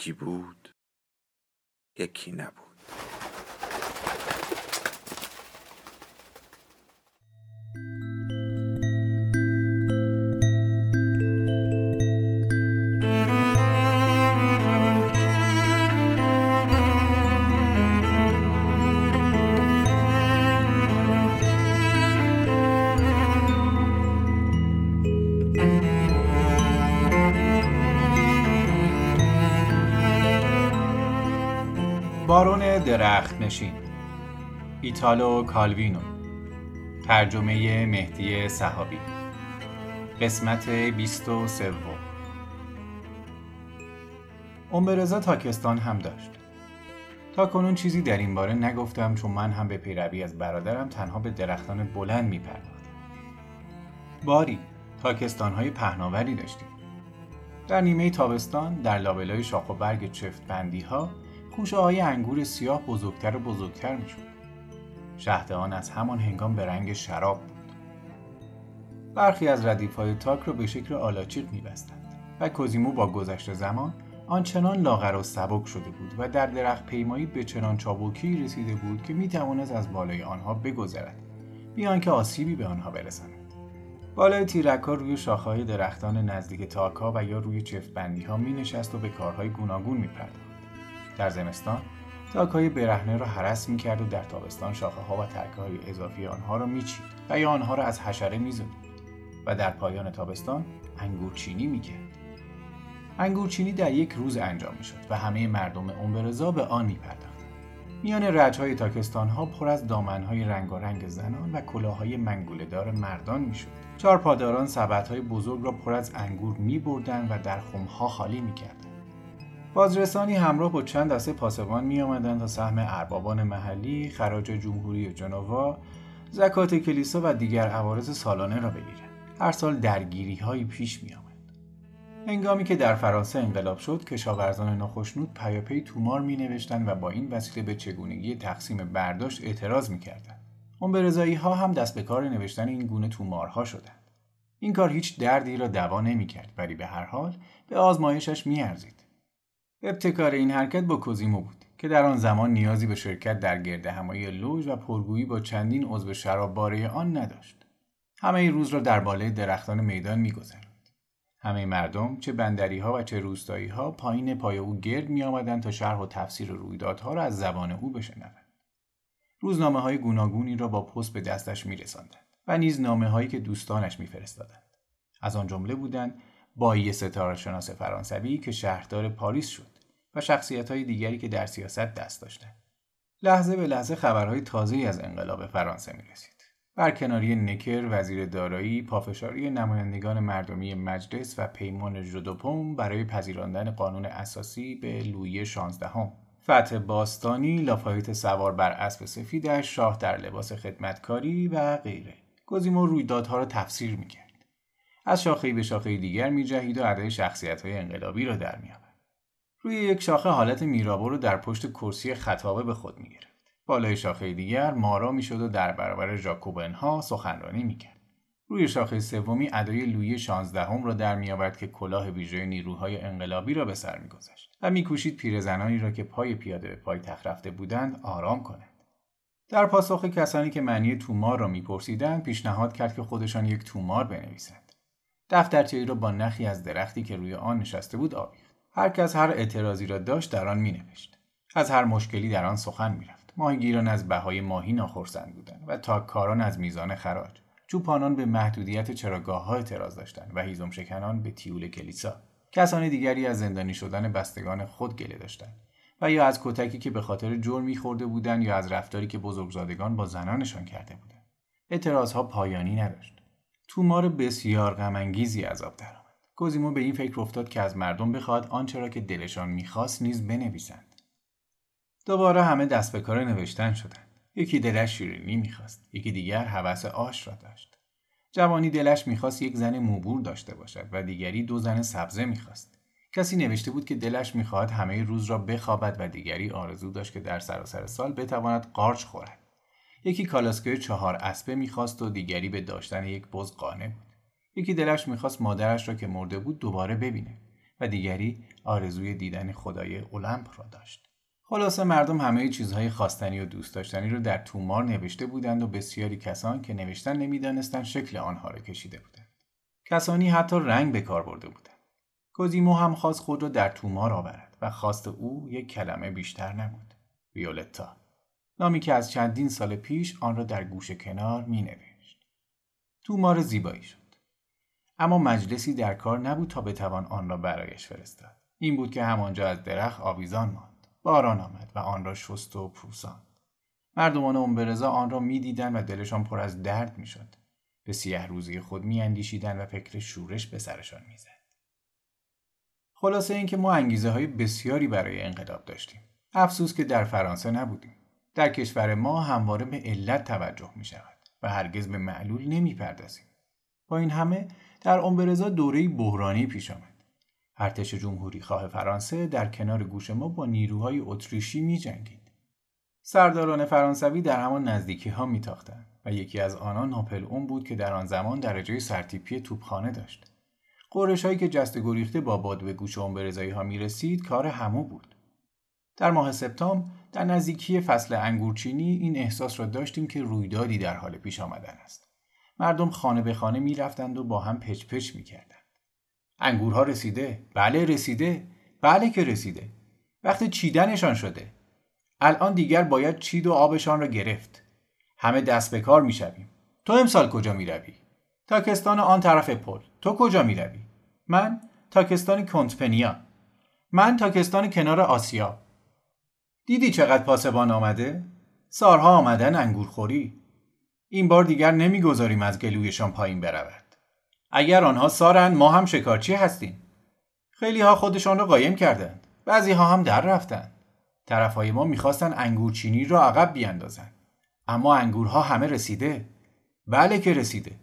یکی بود یکی نبود. بارون درخت نشین. ایتالو کالوینو. ترجمه مهدی صحابی. قسمت 23 امبرزا تاکستان هم داشت. تا کنون چیزی در این باره نگفتم چون من هم به پیروی از برادرم تنها به درختان بلند می پرداختم. باری تاکستان های پهناوری داشتیم. در نیمه تابستان در لابلای شاخ و برگ چفت بندی ها خوشه های انگور سیاه بزرگتر و بزرگتر می شود. شهد آن از همان هنگام به رنگ شراب بود. برخی از ردیف های تاک را به شکل آلاچیق می بستند و کوزیمو با گذشت زمان آنچنان لاغر و سبک شده بود و در درخت پیمایی به چنان چابکی رسیده بود که می توانست از بالای آنها بگذرد بیان که آسیبی به آنها برساند. بالای تیرک روی شاخه درختان نزدیک تاکا و یا روی چفت بندی ها می نشست و به کارهای گوناگون می پرداخت. در زمستان تاکای برهنه را حرس می‌کرد و در تابستان شاخه ها و ترکه های اضافی آنها را میچید و یا آنها را از حشره می‌زدید و در پایان تابستان انگورچینی می‌کرد. انگورچینی در یک روز انجام می‌شد و همه مردم امبرزا به آن میپرداختند. میان رجهای تاکستان ها پر از دامن های رنگارنگ زنان و کلاهای منگولهدار مردان می‌شد. چهار پاداران سبد های بزرگ را پر از انگور می و در خمها خالی می‌کردند. بازرسانی همراه با چند دسته پاسبان می آمدند تا سهم اربابان محلی، خراج جمهوری جنوا، زکات کلیسا و دیگر عوارض سالانه را بگیرند. هر سال درگیری هایی پیش می آمد. هنگامی که در فرانسه انقلاب شد، کشاورزان ناخشنود پیاپی تومار می نوشتند و با این وسیله به چگونگی تقسیم برداشت اعتراض می کردند. برزایی ها هم دست به کار نوشتن این گونه تومارها شدند. این کار هیچ دردی را دوا نمی کرد ولی به هر حال به آزمایشش می ارزید. ابتکار این حرکت با کوزیمو بود که در آن زمان نیازی به شرکت در گرد همایی لوژ و پرگویی با چندین عضو شرابباره آن نداشت. همه روز را در بالای درختان میدان میگذراند. همه مردم چه بندری ها و چه روستایی ها پایین پای او گرد می آمدند تا شرح و تفسیر رویدادها را از زبان او بشنوند. روزنامه های گوناگونی را با پست به دستش می و نیز نامه هایی که دوستانش میفرستادند. از آن جمله بودند بایی ستاره شناس فرانسوی که شهردار پاریس شد و شخصیت های دیگری که در سیاست دست داشتند. لحظه به لحظه خبرهای تازه از انقلاب فرانسه می رسید. برکناری نکر وزیر دارایی پافشاری نمایندگان مردمی مجلس و پیمان ژودوپوم برای پذیراندن قانون اساسی به لویی شانزدهم فتح باستانی لافایت سوار بر اسب سفیدش شاه در لباس خدمتکاری و غیره گزیمو رویدادها را تفسیر می‌کرد از شاخه به شاخه دیگر میجهید و ادای شخصیت های انقلابی را در میآورد روی یک شاخه حالت میرابو رو در پشت کرسی خطابه به خود می‌گرفت. بالای شاخه دیگر مارا می‌شد و در برابر ژاکوبنها سخنرانی می‌کرد. روی شاخه سومی ادای لویی شانزدهم را در میآورد که کلاه ویژه نیروهای انقلابی را به سر میگذاشت و میکوشید پیرزنانی را که پای پیاده به پای رفته بودند آرام کند در پاسخ کسانی که معنی تومار را میپرسیدند پیشنهاد کرد که خودشان یک تومار بنویسند. دفترچه ای را با نخی از درختی که روی آن نشسته بود آویخت هر کس هر اعتراضی را داشت در آن می نوشت. از هر مشکلی در آن سخن می رفت. ماهیگیران از بهای ماهی ناخرسند بودند و تاککاران از میزان خراج. چوپانان به محدودیت چراگاه ها اعتراض داشتند و هیزم شکنان به تیول کلیسا. کسان دیگری از زندانی شدن بستگان خود گله داشتند و یا از کتکی که به خاطر جرمی خورده بودند یا از رفتاری که بزرگزادگان با زنانشان کرده بودند. اعتراضها پایانی نداشت. تومار بسیار غمانگیزی عذاب درآمد. کوزیمو به این فکر افتاد که از مردم بخواد آنچه را که دلشان می‌خواست نیز بنویسند. دوباره همه دست به کار نوشتن شدند. یکی دلش شیرینی می‌خواست یکی دیگر هوس آش را داشت. جوانی دلش می‌خواست یک زن موبور داشته باشد و دیگری دو زن سبزه می‌خواست. کسی نوشته بود که دلش می‌خواهد همه روز را بخوابد و دیگری آرزو داشت که در سراسر سال بتواند قارچ خورد. یکی کالاسکه چهار اسبه می‌خواست و دیگری به داشتن یک بز قانه بود. یکی دلش می‌خواست مادرش را که مرده بود دوباره ببینه و دیگری آرزوی دیدن خدای اولمپ را داشت. خلاصه مردم همه چیزهای خواستنی و دوست داشتنی را در تومار نوشته بودند و بسیاری کسان که نوشتن نمی‌دانستند شکل آنها را کشیده بودند. کسانی حتی رنگ به کار برده بودند. کوزیمو هم خواست خود را در تومار آورد و خواست او یک کلمه بیشتر نبود ویولتا. نامی که از چندین سال پیش آن را در گوش کنار می نوشت. تومار زیبایی شد. اما مجلسی در کار نبود تا بتوان آن را برایش فرستاد. این بود که همانجا از درخت آویزان ماند. باران آمد و آن را شست و پوساند. مردمان امبرزا آن را می‌دیدند و دلشان پر از درد می‌شد. به سیه روزی خود میاندیشیدند و فکر شورش به سرشان می‌زد. خلاصه اینکه ما انگیزه های بسیاری برای انقلاب داشتیم. افسوس که در فرانسه نبودیم. در کشور ما همواره به علت توجه می شود و هرگز به معلول نمی پردازیم. با این همه در امبرزا دوره بحرانی پیش آمد. ارتش جمهوری خواه فرانسه در کنار گوش ما با نیروهای اتریشی می جنگید. سرداران فرانسوی در همان نزدیکی ها می تاختن و یکی از آنان ناپل اون بود که در آن زمان درجه سرتیپی توپخانه داشت. قرش هایی که جست گریخته با باد به گوش امبرزایی ها می رسید کار همو بود. در ماه سپتامبر در نزدیکی فصل انگورچینی این احساس را داشتیم که رویدادی در حال پیش آمدن است. مردم خانه به خانه می رفتند و با هم پچ پچ می کردند. انگورها رسیده؟ بله رسیده؟ بله که رسیده. وقت چیدنشان شده. الان دیگر باید چید و آبشان را گرفت. همه دست به کار می شویم. تو امسال کجا می روی؟ تاکستان آن طرف پل. تو کجا می روی؟ من تاکستان کنتپنیا. من تاکستان کنار آسیا. دیدی چقدر پاسبان آمده؟ سارها آمدن انگورخوری. این بار دیگر نمی‌گذاریم از گلویشان پایین برود. اگر آنها سارند ما هم شکارچی هستیم. خیلی ها خودشان را قایم کردند. بعضی ها هم در رفتند. طرف های ما می‌خواستن انگورچینی را عقب بیاندازند. اما انگورها همه رسیده. بله که رسیده.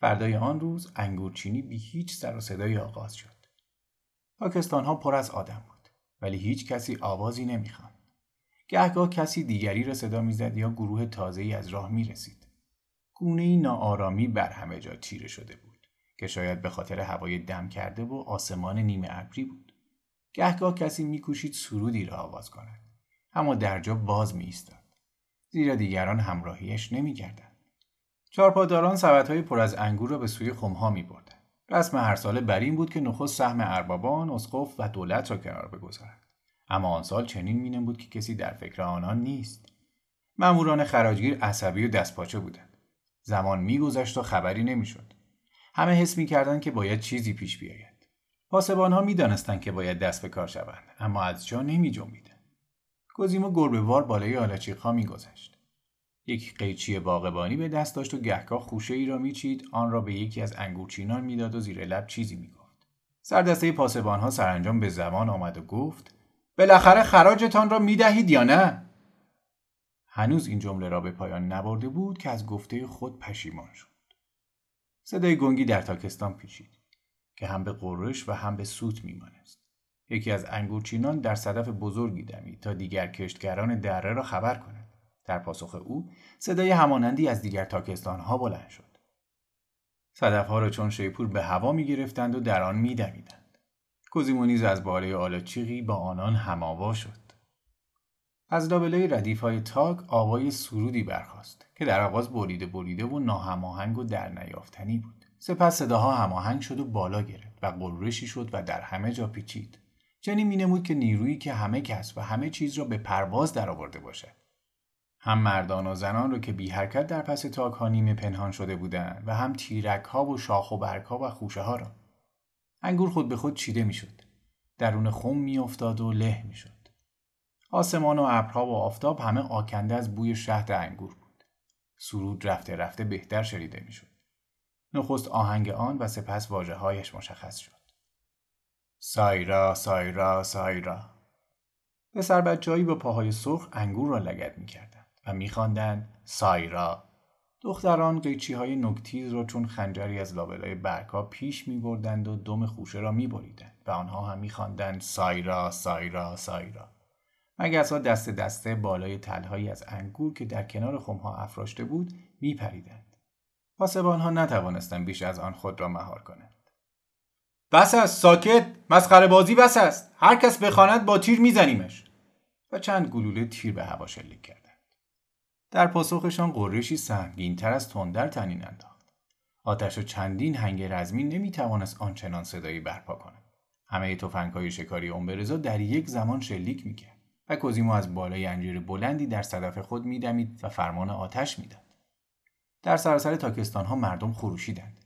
فردای آن روز انگورچینی بی هیچ سر و صدای آغاز شد. پاکستان ها پر از آدم بود. ولی هیچ کسی آوازی نمی‌خواند. گهگاه کسی دیگری را صدا می‌زد یا گروه تازه ای از راه می رسید. گونه ای ناآرامی بر همه جا چیره شده بود که شاید به خاطر هوای دم کرده و آسمان نیمه ابری بود. گهگاه کسی میکوشید سرودی را آواز کند اما در جا باز می ایستاد. زیرا دیگران همراهیش نمی‌کردند. چارپاداران های پر از انگور را به سوی خمها می بردن. رسم هر ساله بر این بود که نخست سهم اربابان، اسقف و دولت را کنار بگذارد. اما آن سال چنین مینم بود که کسی در فکر آنان نیست. ماموران خراجگیر عصبی و دستپاچه بودند. زمان میگذشت و خبری نمی‌شد. همه حس می‌کردند که باید چیزی پیش بیاید. پاسبانها می‌دانستند که باید دست به کار شوند اما از جا نمی جنبیدند. گزیمو گربهوار بالای آلاچیقها میگذشت. یک قیچی باغبانی به دست داشت و گهگاه خوشه ای را میچید. آن را به یکی از انگورچینان می‌داد و زیر لب چیزی می‌گفت. سردسته پاسبانها سرانجام به زمان آمد و گفت بالاخره خراجتان را می‌دهید یا نه؟ هنوز این جمله را به پایان نبرده بود که از گفته خود پشیمان شد. صدای گنگی در تاکستان پیچید که هم به قرش و هم به سوت میمانست. یکی از انگورچینان در صدف بزرگی دمید تا دیگر کشتگران دره را خبر کند. در پاسخ او صدای همانندی از دیگر ها بلند شد. ها را چون شیپور به هوا می گرفتند و در آن می دمیدند. کوزیمو نیز از بالای آلاچیقی با آنان هماوا شد. از لابلای ردیف های تاک آوای سرودی برخاست که در آغاز بریده بریده و ناهماهنگ و در نیافتنی بود. سپس صداها هماهنگ شد و بالا گرفت و غرشی شد و در همه جا پیچید. چنین مینمود که نیرویی که همه کس و همه چیز را به پرواز درآورده باشد هم مردان و زنان رو که بی حرکت در پس تاک ها نیمه پنهان شده بودند و هم تیرک ها و شاخ و برگ ها و خوشه ها را. انگور خود به خود چیده می‌شد. درون خم میافتاد و له می‌شد. آسمان و ابرها و آفتاب همه آکنده از بوی شهد انگور بود. سرود رفته رفته بهتر شنیده می‌شد. نخست آهنگ آن و سپس واجه هایش مشخص شد. سایرا سایرا سایرا پسر بچههایی با پاهای سرخ انگور را لگد می‌کردند و میخواندند سایرا. دختران قیچی های نکتیز را چون خنجری از لابلای برگها پیش می بردند و دم خوشه را می بریدند و آنها هم می خواندند سایرا سایرا. سایرا مگس ها دست دسته بالای تلهایی از انگور که در کنار خمها افراشته بود می پریدند. پاسبان ها نتوانستند بیش از آن خود را مهار کنند. بس است ساکت! مسخره بازی بس است! هر کس بخواند با تیر میزنیمش! و چند گلوله تیر به هوا شلیک کردند در پاسخشان قرشی تر از تندر تنین انداخت. آتش و چندین هنگ رزمی نمی‌توانست آنچنان صدایی برپا کند. همه های شکاری اومبرزا در یک زمان شلیک می‌کرد و کوزیمو از بالای انجیر بلندی در صدف خود میدمید و فرمان آتش می‌داد. در سراسر تاکستان ها مردم خروشیدند.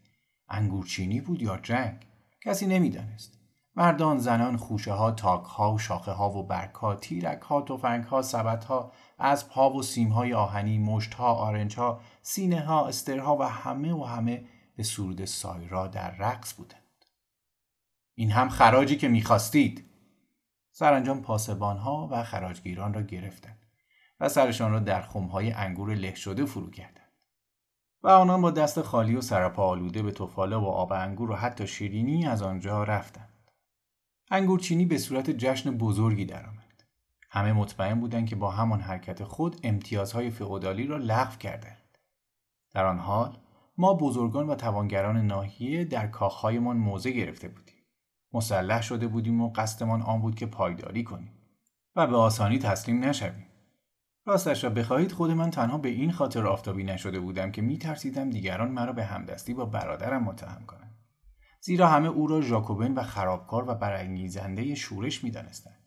انگورچینی بود یا جنگ؟ کسی نمی‌دانست. مردان زنان خوشه ها تاک ها و شاخه ها و برگ ها تیرک ها تفنگ ها سبت ها اسب ها و سیم های آهنی مشت ها آرنج ها سینه ها استرها و همه و همه به سرود سایرا در رقص بودند. این هم خراجی که می‌خواستید. سرانجام پاسبان ها و خراجگیران را گرفتند و سرشان را در های انگور له شده فرو کردند. و آنان با دست خالی و سرپا آلوده به توفاله و آب انگور و حتی شیرینی از آنجا رفتند. انگورچینی به صورت جشن بزرگی درآمد. همه مطمئن بودند که با همان حرکت خود امتیازهای فئودالی را لغو کردند. در آن حال ما بزرگان و توانگران ناحیه در کاخهایمان موضع گرفته بودیم. مسلح شده بودیم و قصدمان آن بود که پایداری کنیم و به آسانی تسلیم نشویم. راستش را بخواهید خود من تنها به این خاطر آفتابی نشده بودم که می ترسیدم دیگران مرا به همدستی با برادرم متهم کنند. زیرا همه او را ژاکوبن و خرابکار و برانگیزنده شورش می دانستند.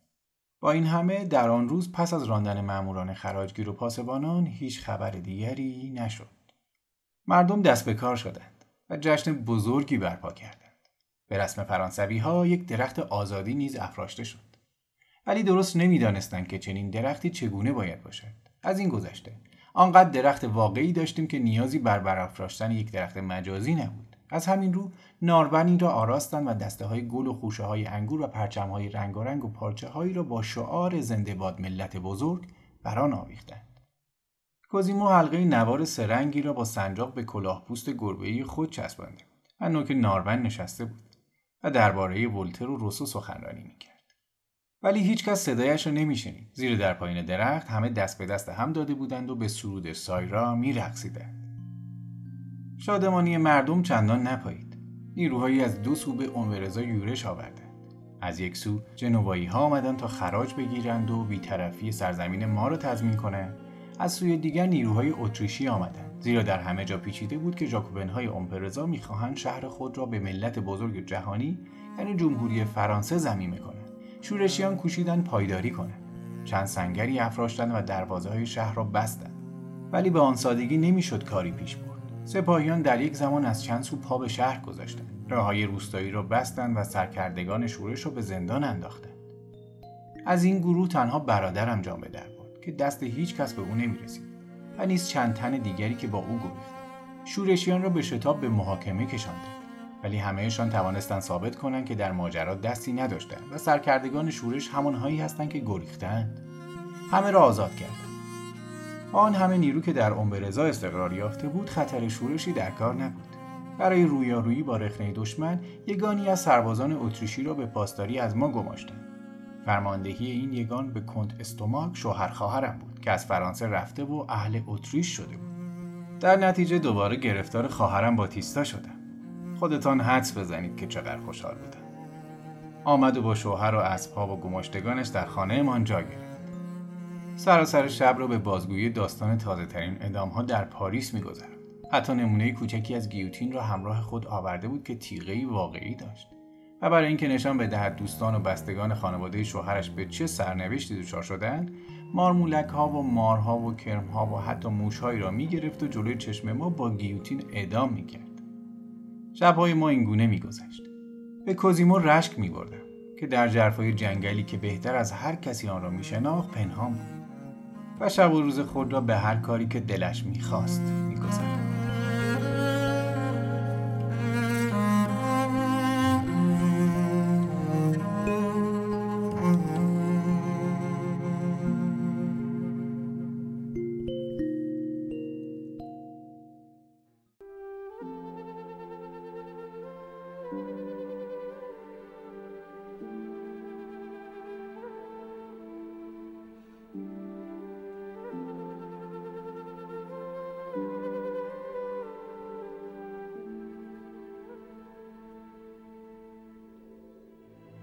با این همه در آن روز پس از راندن ماموران خراجگیر و پاسبانان هیچ خبر دیگری نشد. مردم دست به کار شدند و جشن بزرگی برپا کردند. به رسم فرانسوی ها یک درخت آزادی نیز افراشته شد. ولی درست نمی‌دانستند که چنین درختی چگونه باید باشد از این گذشته آنقدر درخت واقعی داشتیم که نیازی بر برافراشتن یک درخت مجازی نبود از همین رو ناربنی را آراستند و دسته های گل و خوشه های انگور و پرچم های رنگ و پارچه هایی را با شعار زنده باد ملت بزرگ بر آن آویختند. کوزیمو حلقه نوار سرنگی را با سنجاق به کلاه پوست گربه خود چسبانده بود و نوک ناربن نشسته بود و درباره ولتر و روسو سخنرانی می‌کرد. ولی هیچکس صدایش را نمیشنید. زیر در پایین درخت همه دست به دست هم داده بودند و به سرود سایرا میرقصیدند. شادمانی مردم چندان نپایید. نیروهایی از دو سو به اونورزا یورش آوردند. از یک سو جنوایی ها آمدند تا خراج بگیرند و بیطرفی سرزمین ما را تضمین کنند. از سوی دیگر نیروهای اتریشی آمدند. زیرا در همه جا پیچیده بود که ژاکوبن های امپرزا می‌خواهند شهر خود را به ملت بزرگ جهانی یعنی جمهوری فرانسه زمینه کنند. شورشیان کوشیدن پایداری کنند. چند سنگری افراشتند و دروازه های شهر را بستند. ولی به آن سادگی نمی‌شد کاری پیش برد. سپاهیان در یک زمان از چند سو پا به شهر گذاشتند. راههای روستایی را بستند و سرکردگان شورش را به زندان انداختند. از این گروه تنها برادرم جام به در بود که دست هیچ کس به او نمی‌رسید و نیز چند تن دیگری که با او گریخت شورشیان را به شتاب به محاکمه کشاندند. ولی همهشان توانستند ثابت کنند که در ماجرا دستی نداشتند و سرکردگان شورش همانهایی هستند که گریختند. همه را آزاد کردند. آن همه نیرو که در امبرزا استقرار یافته بود خطر شورشی در کار نبود. برای رویارویی با رخنه دشمن یگانی از سربازان اتریشی را به پاسداری از ما گماشتند. فرماندهی این یگان به کنت استوماک شوهر خواهرم بود که از فرانسه رفته و اهل اتریش شده بود. در نتیجه دوباره گرفتار خواهرم با تیستا شدم. خودتان حدس بزنید که چقدر خوشحال بودم. آمد و با شوهر و اسبها و گماشتگانش در خانهمان جا گرفت. سراسر شب را به بازگویی داستان تازه ترین ادام ها در پاریس میگذرد حتی نمونه کوچکی از گیوتین را همراه خود آورده بود که تیغه واقعی داشت. و برای اینکه نشان بدهد دوستان و بستگان خانواده شوهرش به چه سرنوشتی دچار شدند مارمولک ها و مارها و کرم ها و حتی موشهایی را می‌گرفت و جلوی چشم ما با گیوتین اعدام می‌کرد. شبهای ما اینگونه میگذشت. به کوزیمو رشک میبردم که در جرفای جنگلی که بهتر از هر کسی آن را میشناخت پنهان بود. و شب و روز خود را به هر کاری که دلش می‌خواست میگذرد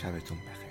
sabes tú un peje.